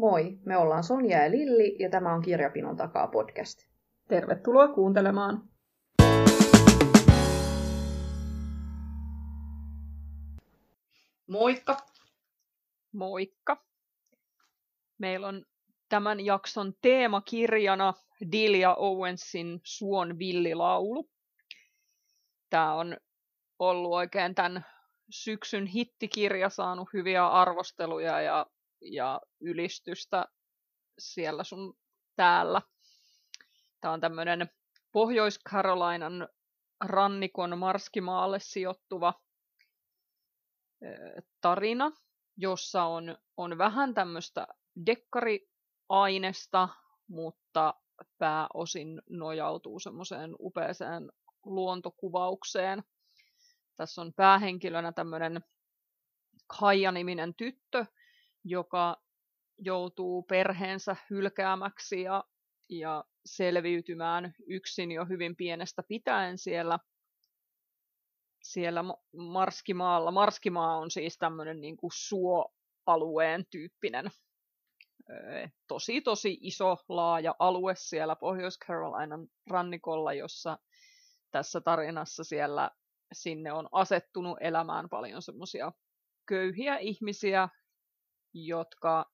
Moi, me ollaan Sonja ja Lilli ja tämä on Kirjapinon takaa podcast. Tervetuloa kuuntelemaan. Moikka! Moikka! Meillä on tämän jakson teemakirjana Dilia Owensin Suon villilaulu. Tämä on ollut oikein tämän syksyn hittikirja, saanut hyviä arvosteluja ja, ja ylistystä siellä sun täällä. Tämä on tämmöinen Pohjois-Carolinan rannikon Marskimaalle sijoittuva tarina, jossa on, on vähän tämmöistä dekkariainesta, mutta pääosin nojautuu semmoiseen upeaseen luontokuvaukseen. Tässä on päähenkilönä tämmöinen Kaija-niminen tyttö, joka joutuu perheensä hylkäämäksi ja, ja selviytymään yksin jo hyvin pienestä pitäen siellä, siellä Marskimaalla. Marskimaa on siis tämmöinen niin kuin suoalueen tyyppinen tosi tosi iso laaja alue siellä Pohjois-Carolinan rannikolla, jossa tässä tarinassa siellä sinne on asettunut elämään paljon semmoisia köyhiä ihmisiä, jotka,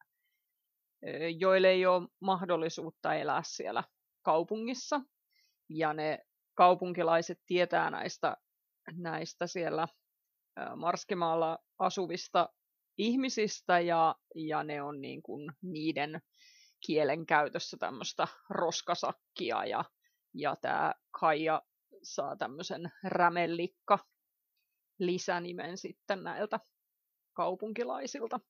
joille ei ole mahdollisuutta elää siellä kaupungissa. Ja ne kaupunkilaiset tietää näistä, näistä siellä Marskimaalla asuvista ihmisistä ja, ja ne on niin kuin niiden kielen käytössä tämmöistä roskasakkia ja, ja tämä Kaija saa tämmöisen rämellikka lisänimen sitten näiltä kaupunkilaisilta.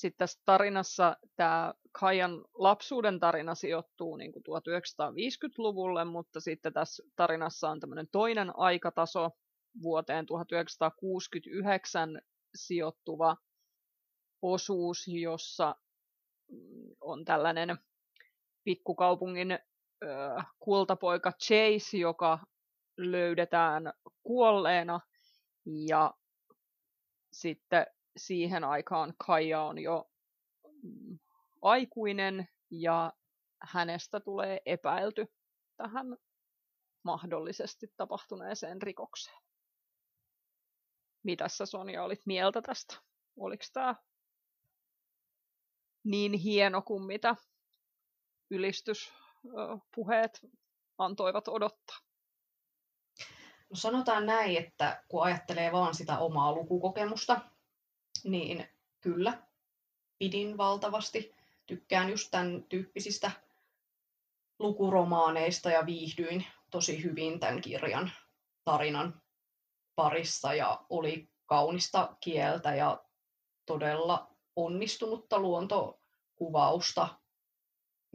Sitten tässä tarinassa tämä Kaijan lapsuuden tarina sijoittuu niin kuin 1950-luvulle, mutta sitten tässä tarinassa on tämmöinen toinen aikataso vuoteen 1969 sijoittuva osuus, jossa mm, on tällainen pikkukaupungin kultapoika Chase, joka löydetään kuolleena. Ja sitten siihen aikaan Kaija on jo mm, aikuinen ja hänestä tulee epäilty tähän mahdollisesti tapahtuneeseen rikokseen. Mitä sä Sonja olit mieltä tästä? Oliko tämä niin hieno kuin mitä ylistyspuheet antoivat odottaa? No sanotaan näin, että kun ajattelee vaan sitä omaa lukukokemusta, niin kyllä, pidin valtavasti. Tykkään just tämän tyyppisistä lukuromaaneista ja viihdyin tosi hyvin tämän kirjan tarinan parissa ja oli kaunista kieltä ja todella onnistunutta luontokuvausta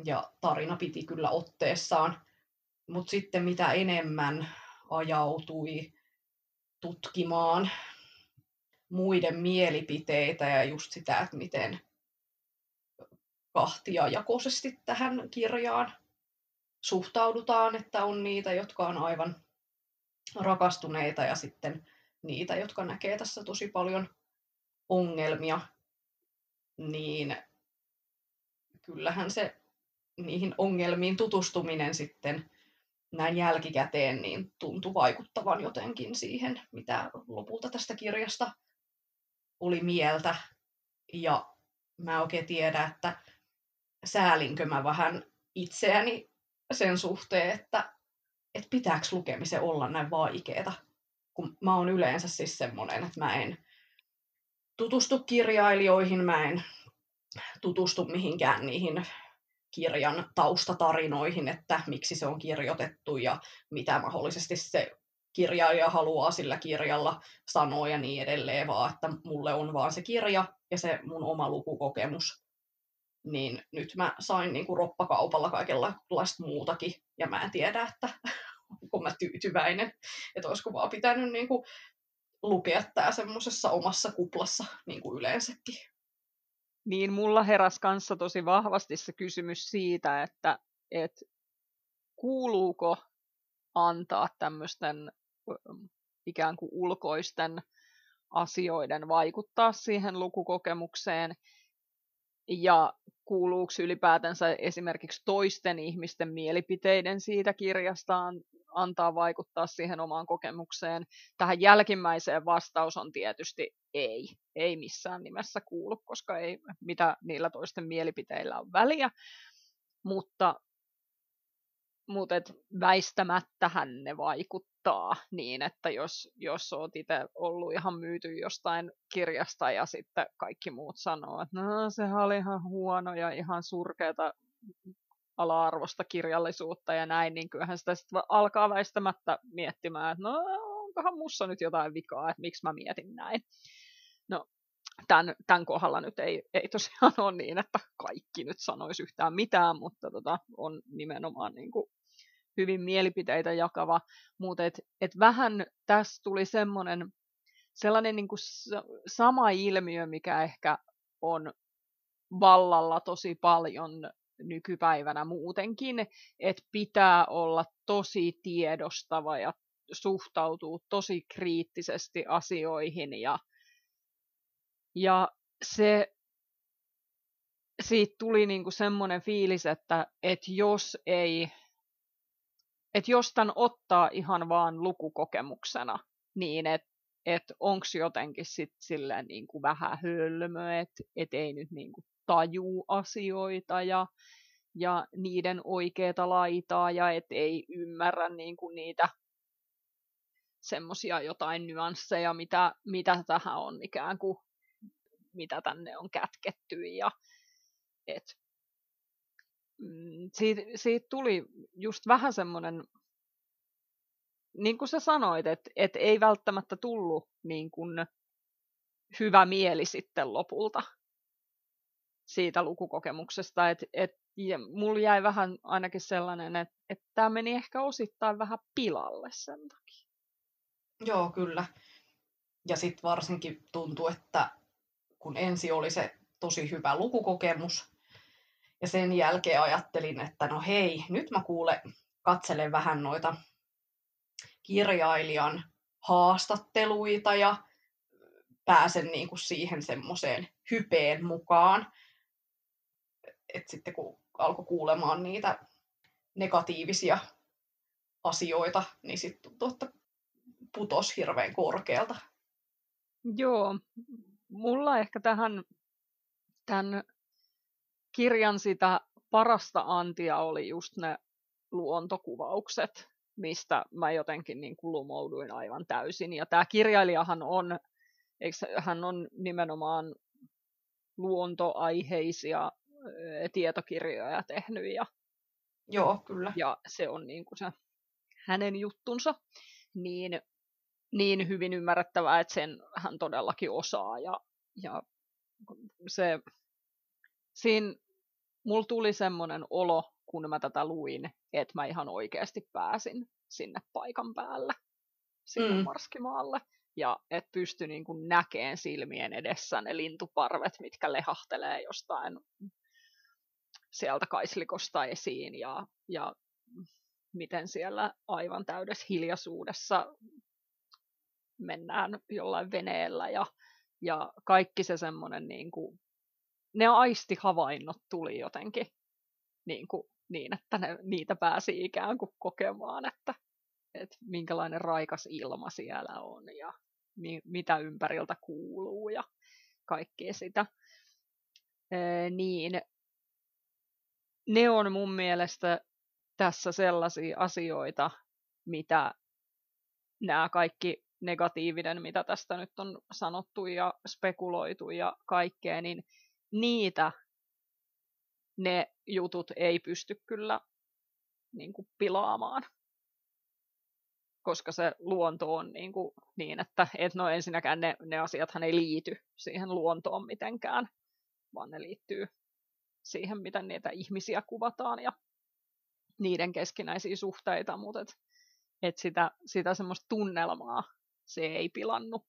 ja tarina piti kyllä otteessaan. Mutta sitten mitä enemmän ajautui tutkimaan muiden mielipiteitä ja just sitä, että miten kahtiajakoisesti tähän kirjaan suhtaudutaan, että on niitä, jotka on aivan rakastuneita ja sitten niitä, jotka näkee tässä tosi paljon ongelmia, niin kyllähän se niihin ongelmiin tutustuminen sitten näin jälkikäteen niin tuntui vaikuttavan jotenkin siihen, mitä lopulta tästä kirjasta oli mieltä. Ja mä oikein tiedä, että säälinkö mä vähän itseäni sen suhteen, että että pitääkö lukemisen olla näin vaikeeta. Kun mä oon yleensä siis semmoinen, että mä en tutustu kirjailijoihin, mä en tutustu mihinkään niihin kirjan taustatarinoihin, että miksi se on kirjoitettu ja mitä mahdollisesti se kirjailija haluaa sillä kirjalla sanoa ja niin edelleen, vaan että mulle on vaan se kirja ja se mun oma lukukokemus. Niin nyt mä sain niin kuin roppakaupalla kaikenlaista muutakin ja mä en tiedä, että onko mä tyytyväinen, että olisiko vaan pitänyt niin kuin lukea tämä semmoisessa omassa kuplassa niin kuin yleensäkin. Niin, mulla heräsi kanssa tosi vahvasti se kysymys siitä, että, että kuuluuko antaa tämmöisten ikään kuin ulkoisten asioiden vaikuttaa siihen lukukokemukseen. ja kuuluuko ylipäätänsä esimerkiksi toisten ihmisten mielipiteiden siitä kirjastaan antaa vaikuttaa siihen omaan kokemukseen. Tähän jälkimmäiseen vastaus on tietysti ei. Ei missään nimessä kuulu, koska ei mitä niillä toisten mielipiteillä on väliä. Mutta, mutta et väistämättähän ne vaikuttaa niin, että jos, jos oot itse ollut ihan myyty jostain kirjasta ja sitten kaikki muut sanoo, että no, sehän oli ihan huono ja ihan surkeata ala-arvosta kirjallisuutta ja näin, niin kyllähän sitä sitten alkaa väistämättä miettimään, että no onkohan mussa nyt jotain vikaa, että miksi mä mietin näin. No, tämän, tämän kohdalla nyt ei, ei tosiaan ole niin, että kaikki nyt sanoisi yhtään mitään, mutta tota, on nimenomaan niin kuin hyvin mielipiteitä jakava, mutta et, et vähän tässä tuli semmoinen sellainen niin kuin sama ilmiö, mikä ehkä on vallalla tosi paljon nykypäivänä muutenkin, että pitää olla tosi tiedostava ja suhtautuu tosi kriittisesti asioihin ja, ja se siitä tuli niinku semmoinen fiilis, että et jos ei, että jos tämän ottaa ihan vaan lukukokemuksena, niin että et onko jotenkin sit silleen niinku vähän hölmö, että et ei nyt niinku tajuu asioita ja, ja niiden oikeita laitaa ja et ei ymmärrä niin kuin niitä semmoisia jotain nyansseja, mitä, mitä tähän on ikään kuin, mitä tänne on kätketty ja et, siitä, siitä tuli just vähän semmoinen, niin kuin sä sanoit, että et ei välttämättä tullut niin kuin hyvä mieli sitten lopulta siitä lukukokemuksesta. Et, et, ja mulla jäi vähän ainakin sellainen, että et tämä meni ehkä osittain vähän pilalle sen takia. Joo, kyllä. Ja sitten varsinkin tuntui, että kun ensi oli se tosi hyvä lukukokemus, ja sen jälkeen ajattelin, että no hei, nyt mä kuule, katselen vähän noita kirjailijan haastatteluita ja pääsen niin kuin siihen semmoiseen hypeen mukaan että sitten kun alkoi kuulemaan niitä negatiivisia asioita, niin sitten tuntui, että putos hirveän korkealta. Joo, mulla ehkä tähän tämän kirjan sitä parasta antia oli just ne luontokuvaukset, mistä mä jotenkin niin kuin lumouduin aivan täysin. Ja tämä kirjailijahan on, eikö, hän on nimenomaan luontoaiheisia tietokirjoja tehnyt ja, Joo, kyllä. ja se on niin kuin se hänen juttunsa, niin, niin hyvin ymmärrettävää, että sen hän todellakin osaa ja, ja se, siinä mulla tuli semmoinen olo, kun mä tätä luin, että mä ihan oikeasti pääsin sinne paikan päälle, sinne mm. Marskimaalle ja että pystyi niin kuin näkeen silmien edessä ne lintuparvet, mitkä lehahtelee jostain sieltä kaislikosta esiin ja, ja miten siellä aivan täydessä hiljaisuudessa mennään jollain veneellä ja, ja kaikki se semmoinen niin kuin, ne aistihavainnot tuli jotenkin niin, kuin, niin että ne, niitä pääsi ikään kuin kokemaan, että, että minkälainen raikas ilma siellä on ja mi, mitä ympäriltä kuuluu ja kaikkea sitä. Ee, niin ne on mun mielestä tässä sellaisia asioita, mitä nämä kaikki negatiivinen, mitä tästä nyt on sanottu ja spekuloitu ja kaikkea, niin niitä ne jutut ei pysty kyllä niin kuin pilaamaan. Koska se luonto on niin, kuin niin että et no ensinnäkään ne, ne asiathan ei liity siihen luontoon mitenkään, vaan ne liittyy siihen, miten niitä ihmisiä kuvataan ja niiden keskinäisiä suhteita, mutta et, et sitä, sitä semmoista tunnelmaa se ei pilannut,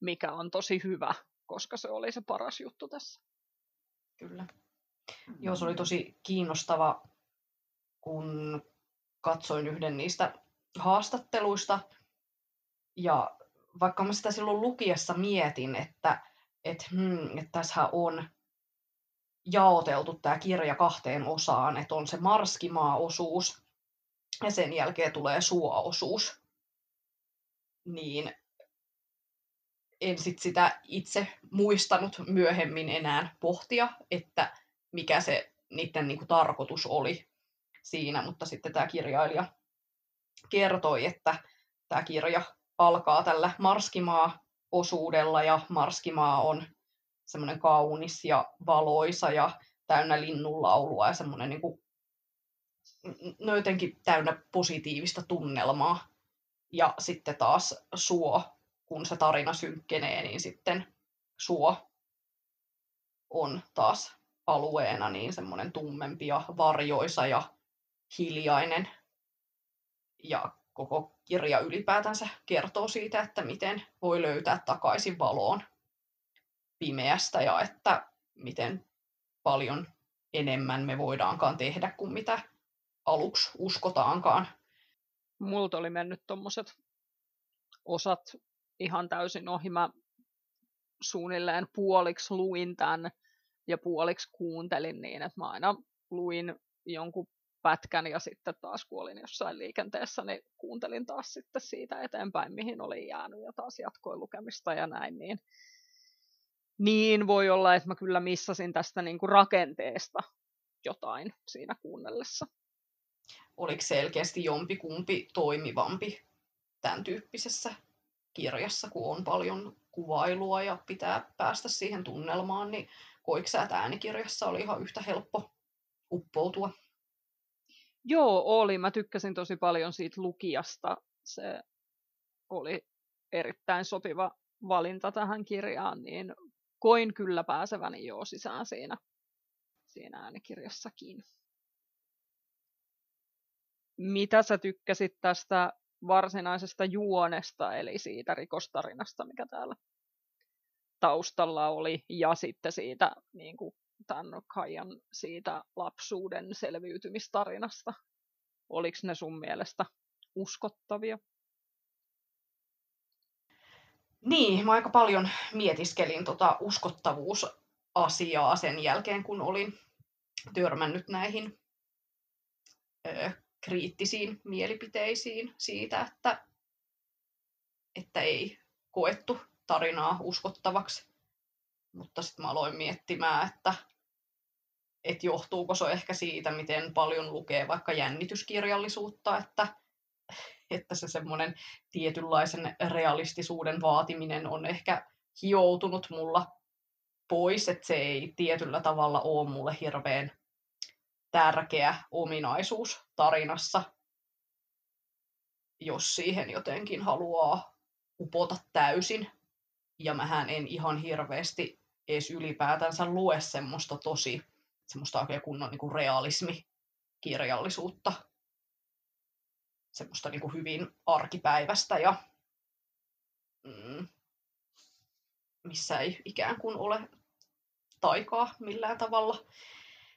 mikä on tosi hyvä, koska se oli se paras juttu tässä. Kyllä. Joo, se oli tosi kiinnostava, kun katsoin yhden niistä haastatteluista. Ja vaikka mä sitä silloin lukiessa mietin, että, että, hmm, että tässä on jaoteltu tämä kirja kahteen osaan, että on se Marskimaa-osuus ja sen jälkeen tulee Suo-osuus. Niin en sit sitä itse muistanut myöhemmin enää pohtia, että mikä se niiden niin kuin, tarkoitus oli siinä, mutta sitten tämä kirjailija kertoi, että tämä kirja alkaa tällä Marskimaa-osuudella ja Marskimaa on semmoinen kaunis ja valoisa ja täynnä linnunlaulua ja semmoinen niin kuin, no jotenkin täynnä positiivista tunnelmaa. Ja sitten taas suo, kun se tarina synkkenee, niin sitten suo on taas alueena niin semmoinen tummempi ja varjoisa ja hiljainen. Ja koko kirja ylipäätänsä kertoo siitä, että miten voi löytää takaisin valoon pimeästä ja että miten paljon enemmän me voidaankaan tehdä kuin mitä aluksi uskotaankaan. Multa oli mennyt tuommoiset osat ihan täysin ohi. Mä suunnilleen puoliksi luin tämän ja puoliksi kuuntelin niin, että mä aina luin jonkun pätkän ja sitten taas kun olin jossain liikenteessä, niin kuuntelin taas sitten siitä eteenpäin, mihin oli jäänyt ja taas jatkoin lukemista ja näin, niin, niin voi olla, että mä kyllä missasin tästä niin kuin rakenteesta jotain siinä kuunnellessa. Oliko selkeästi jompikumpi toimivampi tämän tyyppisessä kirjassa, kun on paljon kuvailua ja pitää päästä siihen tunnelmaan, niin koiko sä, että äänikirjassa oli ihan yhtä helppo uppoutua? Joo, oli. Mä tykkäsin tosi paljon siitä lukijasta. Se oli erittäin sopiva valinta tähän kirjaan, niin koin kyllä pääseväni jo sisään siinä, siinä äänikirjassakin. Mitä sä tykkäsit tästä varsinaisesta juonesta, eli siitä rikostarinasta, mikä täällä taustalla oli, ja sitten siitä niin kuin tämän Kajan siitä lapsuuden selviytymistarinasta. Oliko ne sun mielestä uskottavia? Niin, mä aika paljon mietiskelin tota uskottavuusasiaa sen jälkeen, kun olin törmännyt näihin ö, kriittisiin mielipiteisiin siitä, että, että ei koettu tarinaa uskottavaksi. Mutta sitten mä aloin miettimään, että, että johtuuko se ehkä siitä, miten paljon lukee vaikka jännityskirjallisuutta, että, että se semmoinen tietynlaisen realistisuuden vaatiminen on ehkä hioutunut mulla pois, että se ei tietyllä tavalla ole mulle hirveän tärkeä ominaisuus tarinassa, jos siihen jotenkin haluaa upota täysin. Ja mähän en ihan hirveästi edes ylipäätänsä lue semmoista tosi, semmoista oikein kunnon niin kuin realismikirjallisuutta. Semmoista niin kuin hyvin arkipäivästä ja mm, missä ei ikään kuin ole taikaa millään tavalla.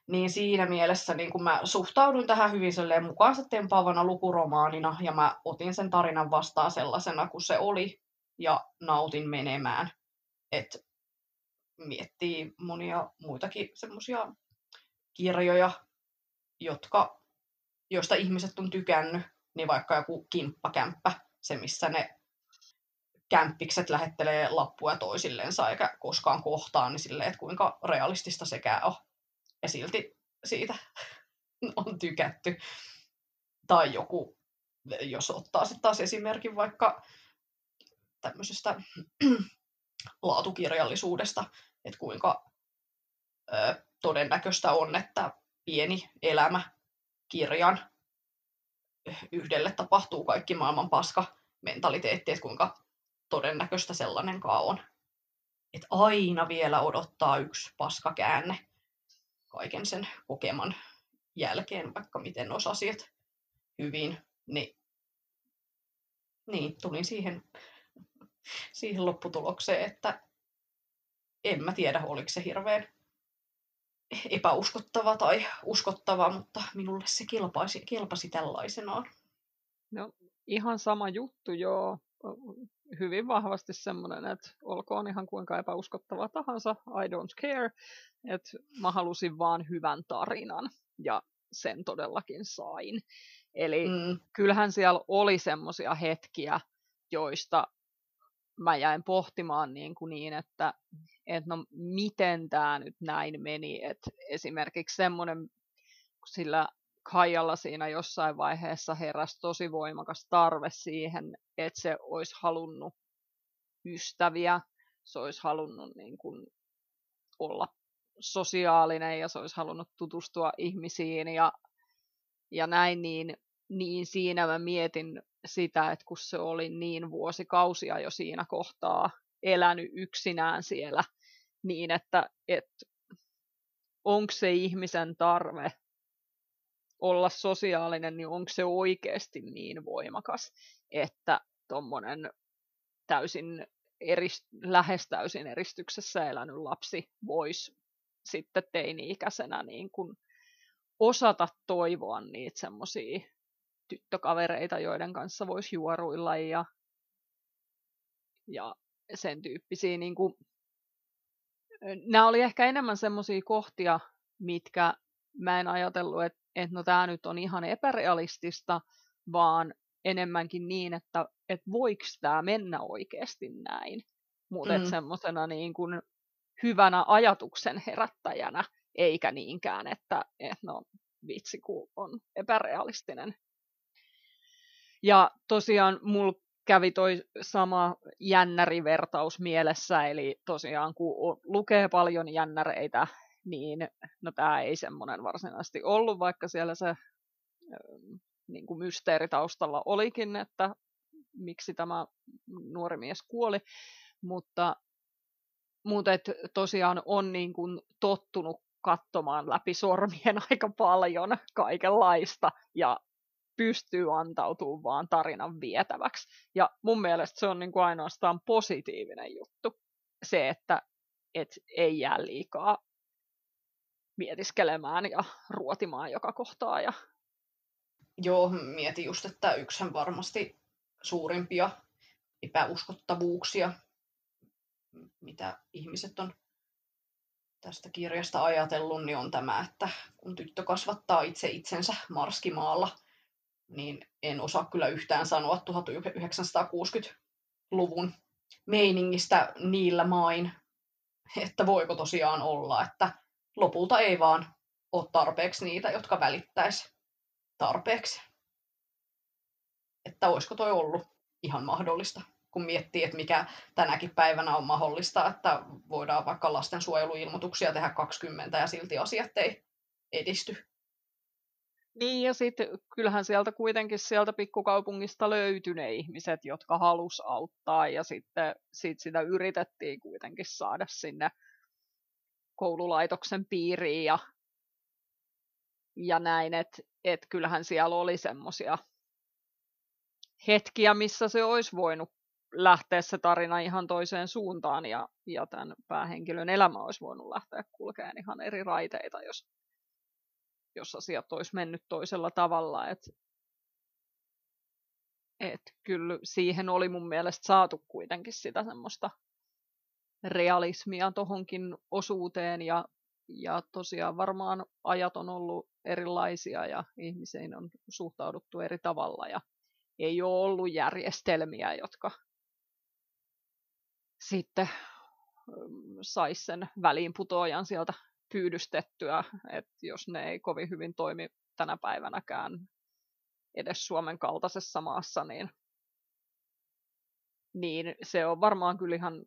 Niin siinä mielessä niin kun mä suhtauduin tähän hyvin mukaansa tempaavana lukuromaanina ja mä otin sen tarinan vastaan sellaisena kuin se oli ja nautin menemään. Et miettii monia muitakin semmoisia kirjoja, jotka, joista ihmiset on tykännyt, niin vaikka joku kimppakämppä, se missä ne kämppikset lähettelee lappuja toisillensa eikä koskaan kohtaan, niin silleen, että kuinka realistista sekään on ja silti siitä on tykätty. Tai joku, jos ottaa sitten taas esimerkin vaikka tämmöisestä laatukirjallisuudesta, että kuinka ö, todennäköistä on, että pieni elämä kirjan yhdelle tapahtuu kaikki maailman paska mentaliteetti, että kuinka todennäköistä sellainenkaan on. Että aina vielä odottaa yksi paska käänne kaiken sen kokeman jälkeen, vaikka miten olisi asiat hyvin, niin, niin tulin siihen, siihen lopputulokseen, että en mä tiedä, oliko se hirveän epäuskottava tai uskottava, mutta minulle se kilpaisi, kilpasi tällaisenaan. No ihan sama juttu, joo. Hyvin vahvasti semmoinen, että olkoon ihan kuinka epäuskottava tahansa, I don't care, että mä halusin vaan hyvän tarinan ja sen todellakin sain. Eli mm. kyllähän siellä oli semmoisia hetkiä, joista mä jäin pohtimaan niin, kuin niin että, että no miten tämä nyt näin meni. että esimerkiksi semmoinen, sillä Kaijalla siinä jossain vaiheessa heräsi tosi voimakas tarve siihen, että se olisi halunnut ystäviä, se olisi halunnut niin kuin olla sosiaalinen ja se olisi halunnut tutustua ihmisiin ja, ja näin, niin, niin siinä mä mietin sitä, että kun se oli niin vuosikausia jo siinä kohtaa elänyt yksinään siellä, niin että, että onko se ihmisen tarve olla sosiaalinen, niin onko se oikeasti niin voimakas, että tuommoinen täysin erist, lähes täysin eristyksessä elänyt lapsi voisi sitten teini-ikäisenä niin kuin osata toivoa niitä semmoisia tyttökavereita, joiden kanssa voisi juoruilla ja, ja sen tyyppisiä. Niin kuin, nämä oli ehkä enemmän semmoisia kohtia, mitkä mä en ajatellut, että, että no tämä nyt on ihan epärealistista, vaan enemmänkin niin, että, että voiko tämä mennä oikeasti näin. Mutta mm. semmoisena niin kuin hyvänä ajatuksen herättäjänä, eikä niinkään, että, että no vitsi, kun on epärealistinen. Ja tosiaan mulla kävi toi sama jännärivertaus mielessä, eli tosiaan kun lukee paljon jännäreitä, niin no tämä ei semmoinen varsinaisesti ollut, vaikka siellä se niin kuin mysteeri taustalla olikin, että miksi tämä nuori mies kuoli, mutta, mutta et tosiaan on niin kuin tottunut katsomaan läpi sormien aika paljon kaikenlaista ja pystyy antautumaan vaan tarinan vietäväksi. Ja mun mielestä se on niin kuin ainoastaan positiivinen juttu. Se, että et ei jää liikaa mietiskelemään ja ruotimaan joka kohtaa. Ja... Joo, mietin just, että yksi varmasti suurimpia epäuskottavuuksia, mitä ihmiset on tästä kirjasta ajatellut, niin on tämä, että kun tyttö kasvattaa itse itsensä marskimaalla, niin en osaa kyllä yhtään sanoa 1960-luvun meiningistä niillä main, että voiko tosiaan olla, että lopulta ei vaan ole tarpeeksi niitä, jotka välittäisi tarpeeksi. Että olisiko toi ollut ihan mahdollista, kun miettii, että mikä tänäkin päivänä on mahdollista, että voidaan vaikka lastensuojeluilmoituksia tehdä 20 ja silti asiat ei edisty. Niin, ja sitten kyllähän sieltä kuitenkin sieltä pikkukaupungista löytyi ne ihmiset, jotka halus auttaa, ja sitten sit sitä yritettiin kuitenkin saada sinne koululaitoksen piiriin ja, ja näin, että et kyllähän siellä oli semmoisia hetkiä, missä se olisi voinut lähteä se tarina ihan toiseen suuntaan ja, ja tämän päähenkilön elämä olisi voinut lähteä kulkemaan ihan eri raiteita, jos, jos asiat olisi mennyt toisella tavalla. Et, et kyllä siihen oli mun mielestä saatu kuitenkin sitä semmoista realismia tohonkin osuuteen ja, ja tosiaan varmaan ajat on ollut erilaisia ja ihmisiin on suhtauduttu eri tavalla ja ei ole ollut järjestelmiä, jotka sitten saisi sen väliinputoajan sieltä pyydystettyä, että jos ne ei kovin hyvin toimi tänä päivänäkään edes Suomen kaltaisessa maassa, niin, niin se on varmaan kyllä ihan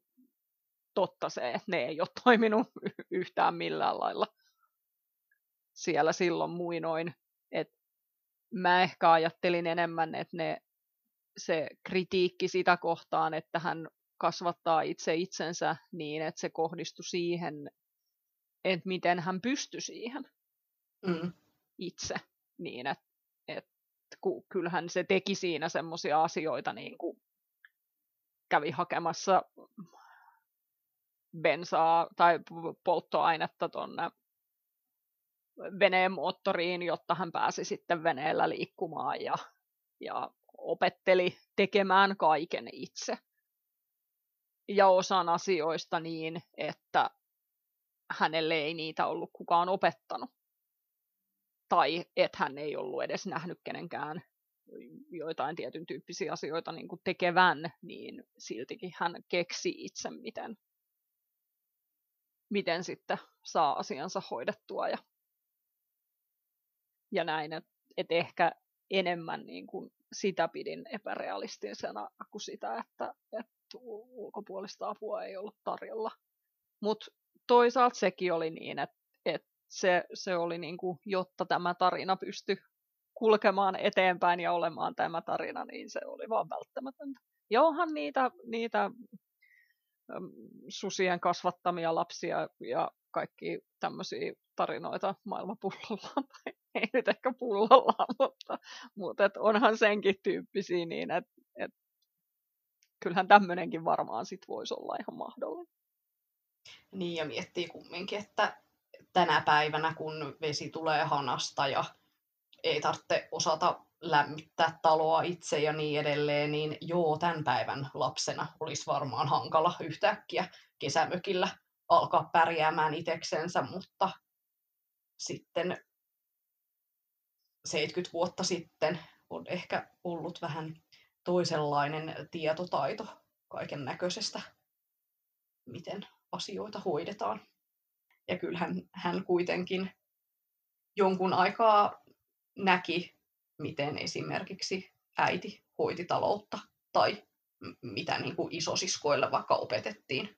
totta se, että ne ei ole toiminut yhtään millään lailla siellä silloin muinoin. Et mä ehkä ajattelin enemmän, että ne, se kritiikki sitä kohtaan, että hän kasvattaa itse itsensä niin, että se kohdistui siihen, että miten hän pystyi siihen mm. itse. Niin, että, että kyllähän se teki siinä semmoisia asioita, niin kuin kävi hakemassa bensaa tai polttoainetta tuonne veneen moottoriin, jotta hän pääsi sitten veneellä liikkumaan ja, ja opetteli tekemään kaiken itse. ja osan asioista niin, että hänelle ei niitä ollut kukaan opettanut. Tai että hän ei ollut edes nähnyt kenenkään joitain tietyn tyyppisiä asioita niin kuin tekevän, niin siltikin hän keksi itse, miten, miten sitten saa asiansa hoidettua ja, ja näin, että et ehkä enemmän niin kuin sitä pidin epärealistisena kuin sitä, että, että ulkopuolista apua ei ollut tarjolla. Mutta toisaalta sekin oli niin, että, että se, se oli niin kuin, jotta tämä tarina pystyi kulkemaan eteenpäin ja olemaan tämä tarina, niin se oli vaan välttämätöntä. Ja onhan niitä, niitä susien kasvattamia lapsia ja kaikki tämmöisiä tarinoita maailmanpullollaan, tai ei nyt ehkä pullollaan, mutta, mutta et onhan senkin tyyppisiä niin, että et, kyllähän tämmöinenkin varmaan sit voisi olla ihan mahdollinen. Niin, ja miettii kumminkin, että tänä päivänä, kun vesi tulee hanasta ja ei tarvitse osata lämmittää taloa itse ja niin edelleen, niin joo, tämän päivän lapsena olisi varmaan hankala yhtäkkiä kesämökillä alkaa pärjäämään iteksensä, mutta sitten 70 vuotta sitten on ehkä ollut vähän toisenlainen tietotaito kaiken näköisestä, miten asioita hoidetaan. Ja kyllähän hän kuitenkin jonkun aikaa näki, miten esimerkiksi äiti hoiti taloutta tai mitä niin kuin isosiskoille vaikka opetettiin.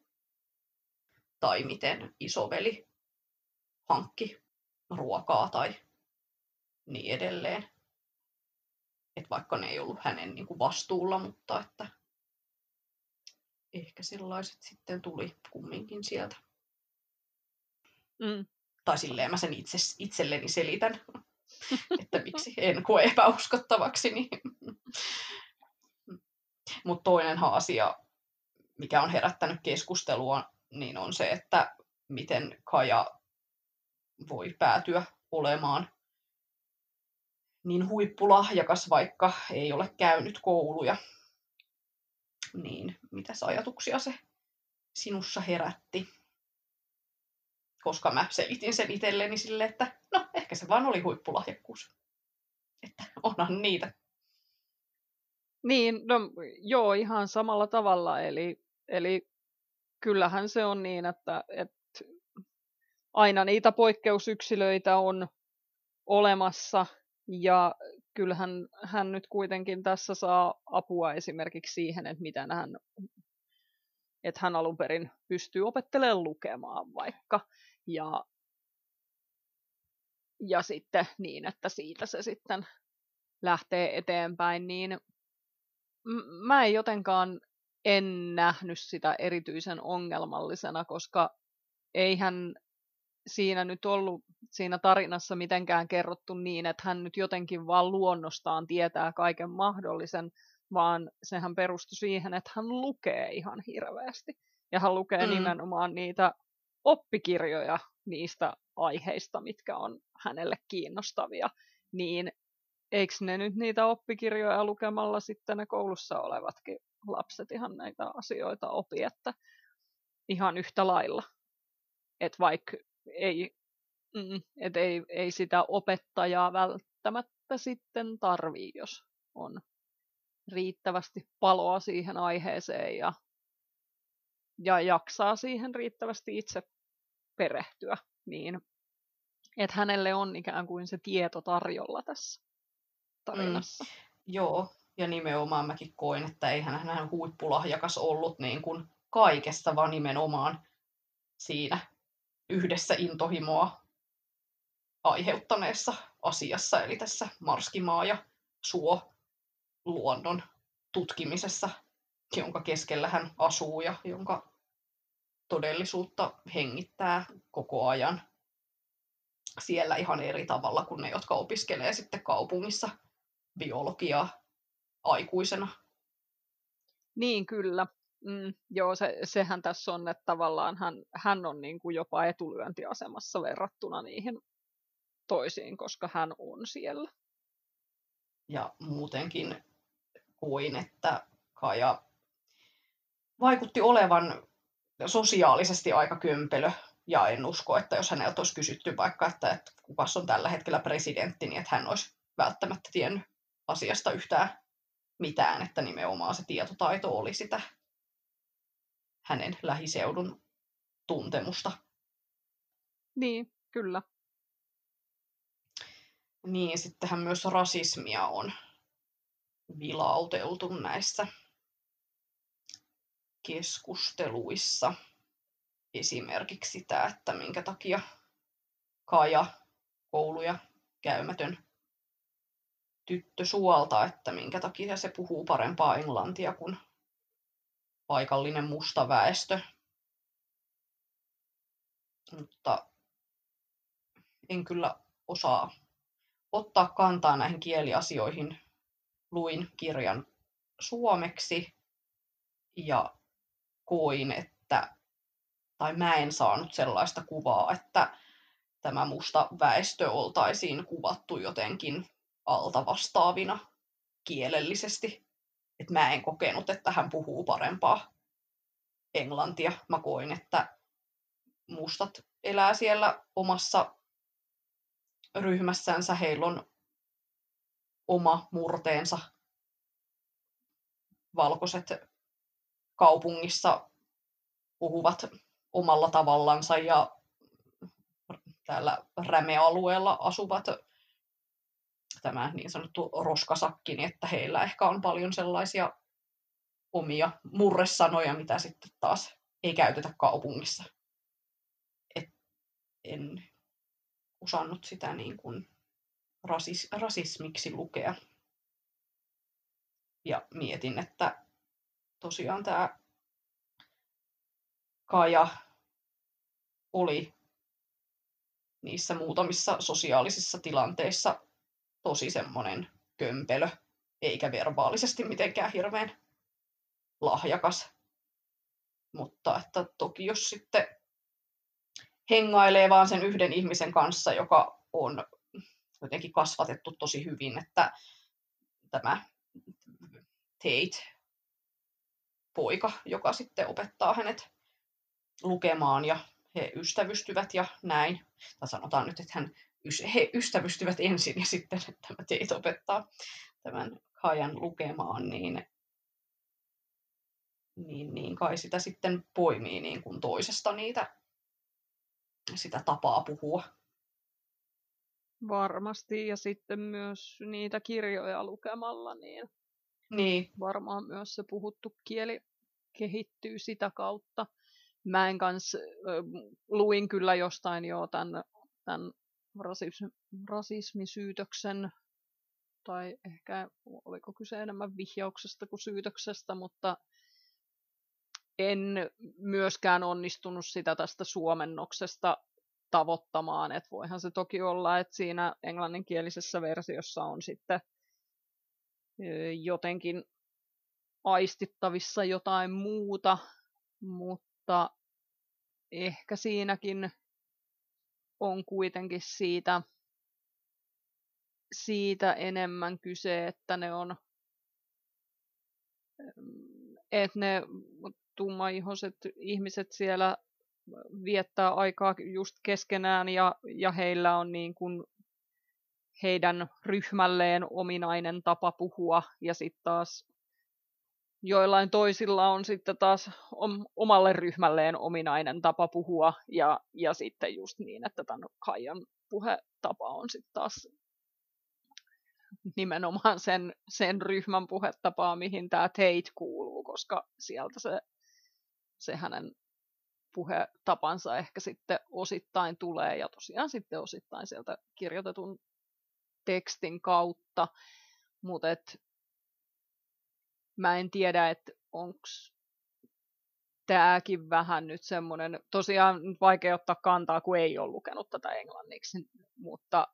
Tai miten isoveli hankki ruokaa tai niin edelleen. Et vaikka ne ei ollut hänen niin kuin vastuulla, mutta että ehkä sellaiset sitten tuli kumminkin sieltä. Mm. Tai silleen mä sen itse, itselleni selitän, että miksi en koe epäuskottavaksi. Niin. Mutta toinen asia, mikä on herättänyt keskustelua, niin on se, että miten Kaja voi päätyä olemaan niin huippulahjakas, vaikka ei ole käynyt kouluja. Niin, mitä ajatuksia se sinussa herätti? Koska mä selitin sen itselleni sille, että no, ehkä se vaan oli huippulahjakkuus. Että onhan niitä. Niin, no joo, ihan samalla tavalla. Eli, eli kyllähän se on niin, että, että aina niitä poikkeusyksilöitä on olemassa ja kyllähän hän nyt kuitenkin tässä saa apua esimerkiksi siihen, että miten hän, että hän alun perin pystyy opettelemaan lukemaan vaikka. Ja, ja sitten niin, että siitä se sitten lähtee eteenpäin, niin mä en jotenkaan en nähnyt sitä erityisen ongelmallisena, koska eihän siinä nyt ollut siinä tarinassa mitenkään kerrottu niin, että hän nyt jotenkin vaan luonnostaan tietää kaiken mahdollisen, vaan sehän perustui siihen, että hän lukee ihan hirveästi. Ja hän lukee mm. nimenomaan niitä oppikirjoja niistä aiheista, mitkä on hänelle kiinnostavia. Niin eikö ne nyt niitä oppikirjoja lukemalla sitten ne koulussa olevatkin lapset ihan näitä asioita opi, että ihan yhtä lailla. Että vaikka ei, mm, et ei, ei sitä opettajaa välttämättä sitten tarvii, jos on riittävästi paloa siihen aiheeseen ja, ja jaksaa siihen riittävästi itse perehtyä, niin että hänelle on ikään kuin se tieto tarjolla tässä tarinassa. Mm, joo, ja nimenomaan mäkin koin, että eihän hän huippulahjakas ollut niin kuin kaikesta, vaan nimenomaan siinä yhdessä intohimoa aiheuttaneessa asiassa, eli tässä marskimaa ja suo luonnon tutkimisessa, jonka keskellä hän asuu ja jonka todellisuutta hengittää koko ajan siellä ihan eri tavalla kuin ne, jotka opiskelee sitten kaupungissa biologiaa aikuisena. Niin, kyllä. Mm, joo, se, sehän tässä on, että tavallaan hän, hän on niin kuin jopa etulyöntiasemassa verrattuna niihin toisiin, koska hän on siellä. Ja muutenkin koin, että Kaja vaikutti olevan sosiaalisesti aika kömpelö. Ja en usko, että jos häneltä olisi kysytty vaikka, että, että kukas on tällä hetkellä presidentti, niin että hän olisi välttämättä tiennyt asiasta yhtään mitään, että nimenomaan se tietotaito oli sitä hänen lähiseudun tuntemusta. Niin, kyllä. Niin, sittenhän myös rasismia on vilauteltu näissä keskusteluissa. Esimerkiksi sitä, että minkä takia Kaja, kouluja käymätön tyttö suolta, että minkä takia se puhuu parempaa englantia kuin paikallinen musta väestö. Mutta en kyllä osaa ottaa kantaa näihin kieliasioihin. Luin kirjan suomeksi ja koin, että, tai mä en saanut sellaista kuvaa, että tämä musta väestö oltaisiin kuvattu jotenkin alta vastaavina kielellisesti. Et mä en kokenut, että hän puhuu parempaa englantia. Mä koin, että mustat elää siellä omassa ryhmässänsä. Heillä on oma murteensa. Valkoiset kaupungissa puhuvat omalla tavallansa ja täällä rämealueella asuvat tämä niin sanottu roskasakki, niin että heillä ehkä on paljon sellaisia omia murresanoja, mitä sitten taas ei käytetä kaupungissa. Et en osannut sitä niin kuin rasis, rasismiksi lukea. Ja mietin, että tosiaan tämä Kaja oli niissä muutamissa sosiaalisissa tilanteissa tosi semmoinen kömpelö, eikä verbaalisesti mitenkään hirveän lahjakas. Mutta että toki jos sitten hengailee vaan sen yhden ihmisen kanssa, joka on jotenkin kasvatettu tosi hyvin, että tämä Tate, poika, joka sitten opettaa hänet lukemaan ja he ystävystyvät ja näin. Tai sanotaan nyt, että hän, he ystävystyvät ensin ja sitten tämä Tate opettaa tämän Kajan lukemaan, niin, niin, niin kai sitä sitten poimii niin kuin toisesta niitä, sitä tapaa puhua. Varmasti, ja sitten myös niitä kirjoja lukemalla, niin, niin. varmaan myös se puhuttu kieli kehittyy sitä kautta. Mä en kans, äh, luin kyllä jostain jo tämän, tämän rasism, rasismisyytöksen, tai ehkä oliko kyse enemmän vihjauksesta kuin syytöksestä, mutta en myöskään onnistunut sitä tästä suomennoksesta tavoittamaan. Et voihan se toki olla, että siinä englanninkielisessä versiossa on sitten jotenkin aistittavissa jotain muuta, mutta ehkä siinäkin on kuitenkin siitä, siitä enemmän kyse, että ne on että ne tummaihoiset ihmiset siellä viettää aikaa just keskenään ja, ja heillä on niin kuin heidän ryhmälleen ominainen tapa puhua ja sitten taas joillain toisilla on sitten taas omalle ryhmälleen ominainen tapa puhua ja, ja sitten just niin, että tämän Kaijan puhetapa on sitten taas nimenomaan sen, sen ryhmän puhetapaa, mihin tämä Tate kuuluu, koska sieltä se, se hänen puhetapansa ehkä sitten osittain tulee ja tosiaan sitten osittain sieltä kirjoitetun tekstin kautta, mutta mä en tiedä, että onko tämäkin vähän nyt semmoinen, tosiaan vaikea ottaa kantaa, kun ei ole lukenut tätä englanniksi, mutta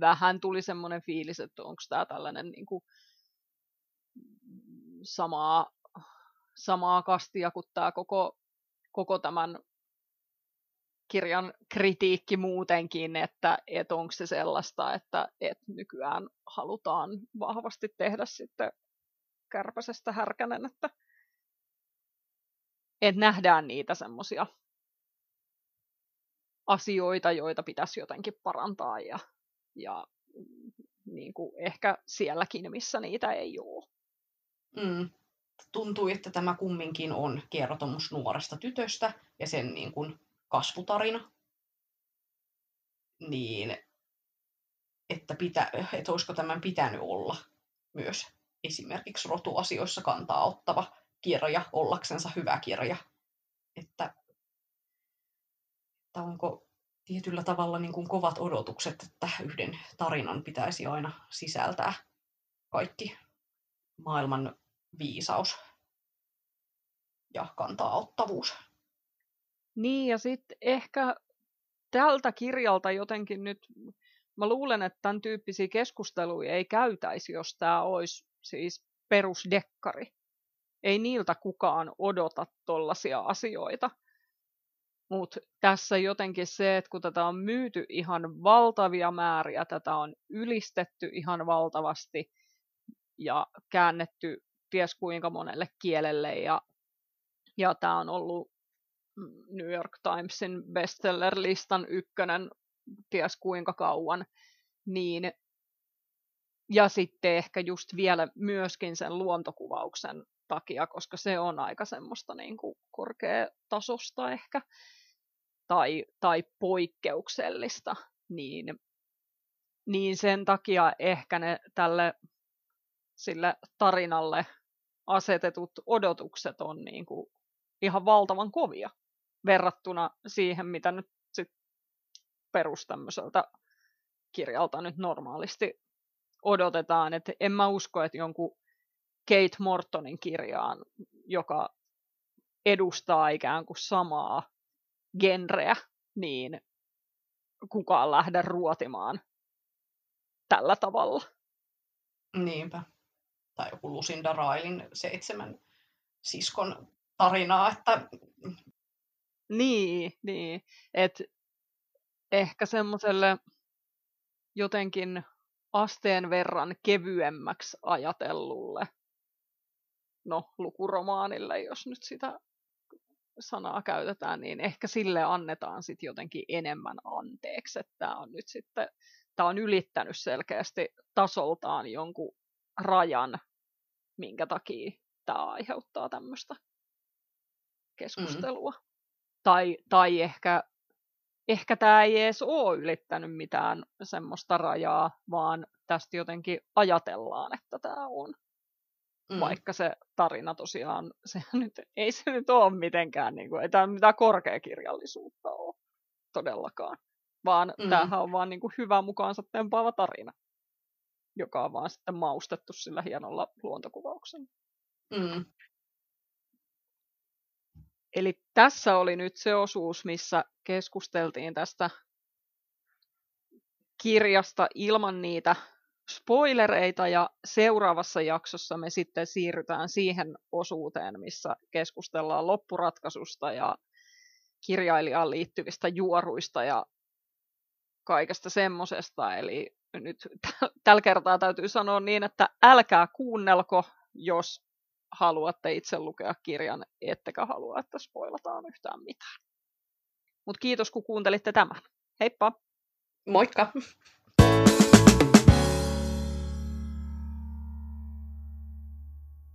vähän tuli semmoinen fiilis, että onko tämä tällainen niin kuin samaa, samaa kastia kuin tämä koko, koko tämän kirjan kritiikki muutenkin, että, että onko se sellaista, että, että nykyään halutaan vahvasti tehdä sitten kärpäsestä härkänen, että että nähdään niitä semmoisia asioita, joita pitäisi jotenkin parantaa ja, ja niin kuin ehkä sielläkin, missä niitä ei ole. Mm. Tuntui, että tämä kumminkin on kertomus nuoresta tytöstä ja sen niin kuin kasvutarina. Niin, että, pitä, että olisiko tämän pitänyt olla myös esimerkiksi rotuasioissa kantaa ottava kirja, ollaksensa hyvä kirja. Että, että onko tietyllä tavalla niin kuin kovat odotukset, että yhden tarinan pitäisi aina sisältää kaikki maailman viisaus ja kantaa ottavuus. Niin, ja sitten ehkä tältä kirjalta jotenkin nyt, mä luulen, että tämän tyyppisiä keskusteluja ei käytäisi, jos tämä olisi siis perusdekkari. Ei niiltä kukaan odota tollaisia asioita. Mutta tässä jotenkin se, että kun tätä on myyty ihan valtavia määriä, tätä on ylistetty ihan valtavasti ja käännetty ties kuinka monelle kielelle ja, ja tämä on ollut New York Timesin bestseller-listan ykkönen ties kuinka kauan, niin ja sitten ehkä just vielä myöskin sen luontokuvauksen takia, koska se on aika semmoista niin kuin korkeatasosta ehkä tai, tai poikkeuksellista, niin, niin sen takia ehkä ne tälle sille tarinalle asetetut odotukset on niin kuin ihan valtavan kovia verrattuna siihen, mitä nyt sit perus kirjalta nyt normaalisti odotetaan. Et en mä usko, että jonkun Kate Mortonin kirjaan, joka edustaa ikään kuin samaa genreä, niin kukaan lähde ruotimaan tällä tavalla. Niinpä. Tai joku Lucinda Railin seitsemän siskon tarinaa, että... Niin, niin. Et ehkä semmoiselle jotenkin asteen verran kevyemmäksi ajatellulle, no lukuromaanille, jos nyt sitä sanaa käytetään, niin ehkä sille annetaan sitten jotenkin enemmän anteeksi, että tämä on nyt sitten, tämä on ylittänyt selkeästi tasoltaan jonkun rajan, minkä takia tämä aiheuttaa tämmöistä keskustelua. Mm. Tai, tai ehkä, ehkä tämä ei edes ole ylittänyt mitään semmoista rajaa, vaan tästä jotenkin ajatellaan, että tämä on. Mm. Vaikka se tarina tosiaan, se nyt, ei se nyt ole mitenkään, niin kuin, ei tämä mitään korkeakirjallisuutta ole todellakaan. Vaan mm. tämähän on vaan niin kuin hyvä mukaansa tempaava tarina, joka on vaan sitten maustettu sillä hienolla luontokuvauksella. Mm. Eli tässä oli nyt se osuus, missä keskusteltiin tästä kirjasta ilman niitä spoilereita ja seuraavassa jaksossa me sitten siirrytään siihen osuuteen, missä keskustellaan loppuratkaisusta ja kirjailijaan liittyvistä juoruista ja kaikesta semmosesta. Eli nyt tällä kertaa täytyy sanoa niin, että älkää kuunnelko, jos haluatte itse lukea kirjan, ettekä halua, että spoilataan yhtään mitään. Mutta kiitos, kun kuuntelitte tämän. Heippa! Moikka!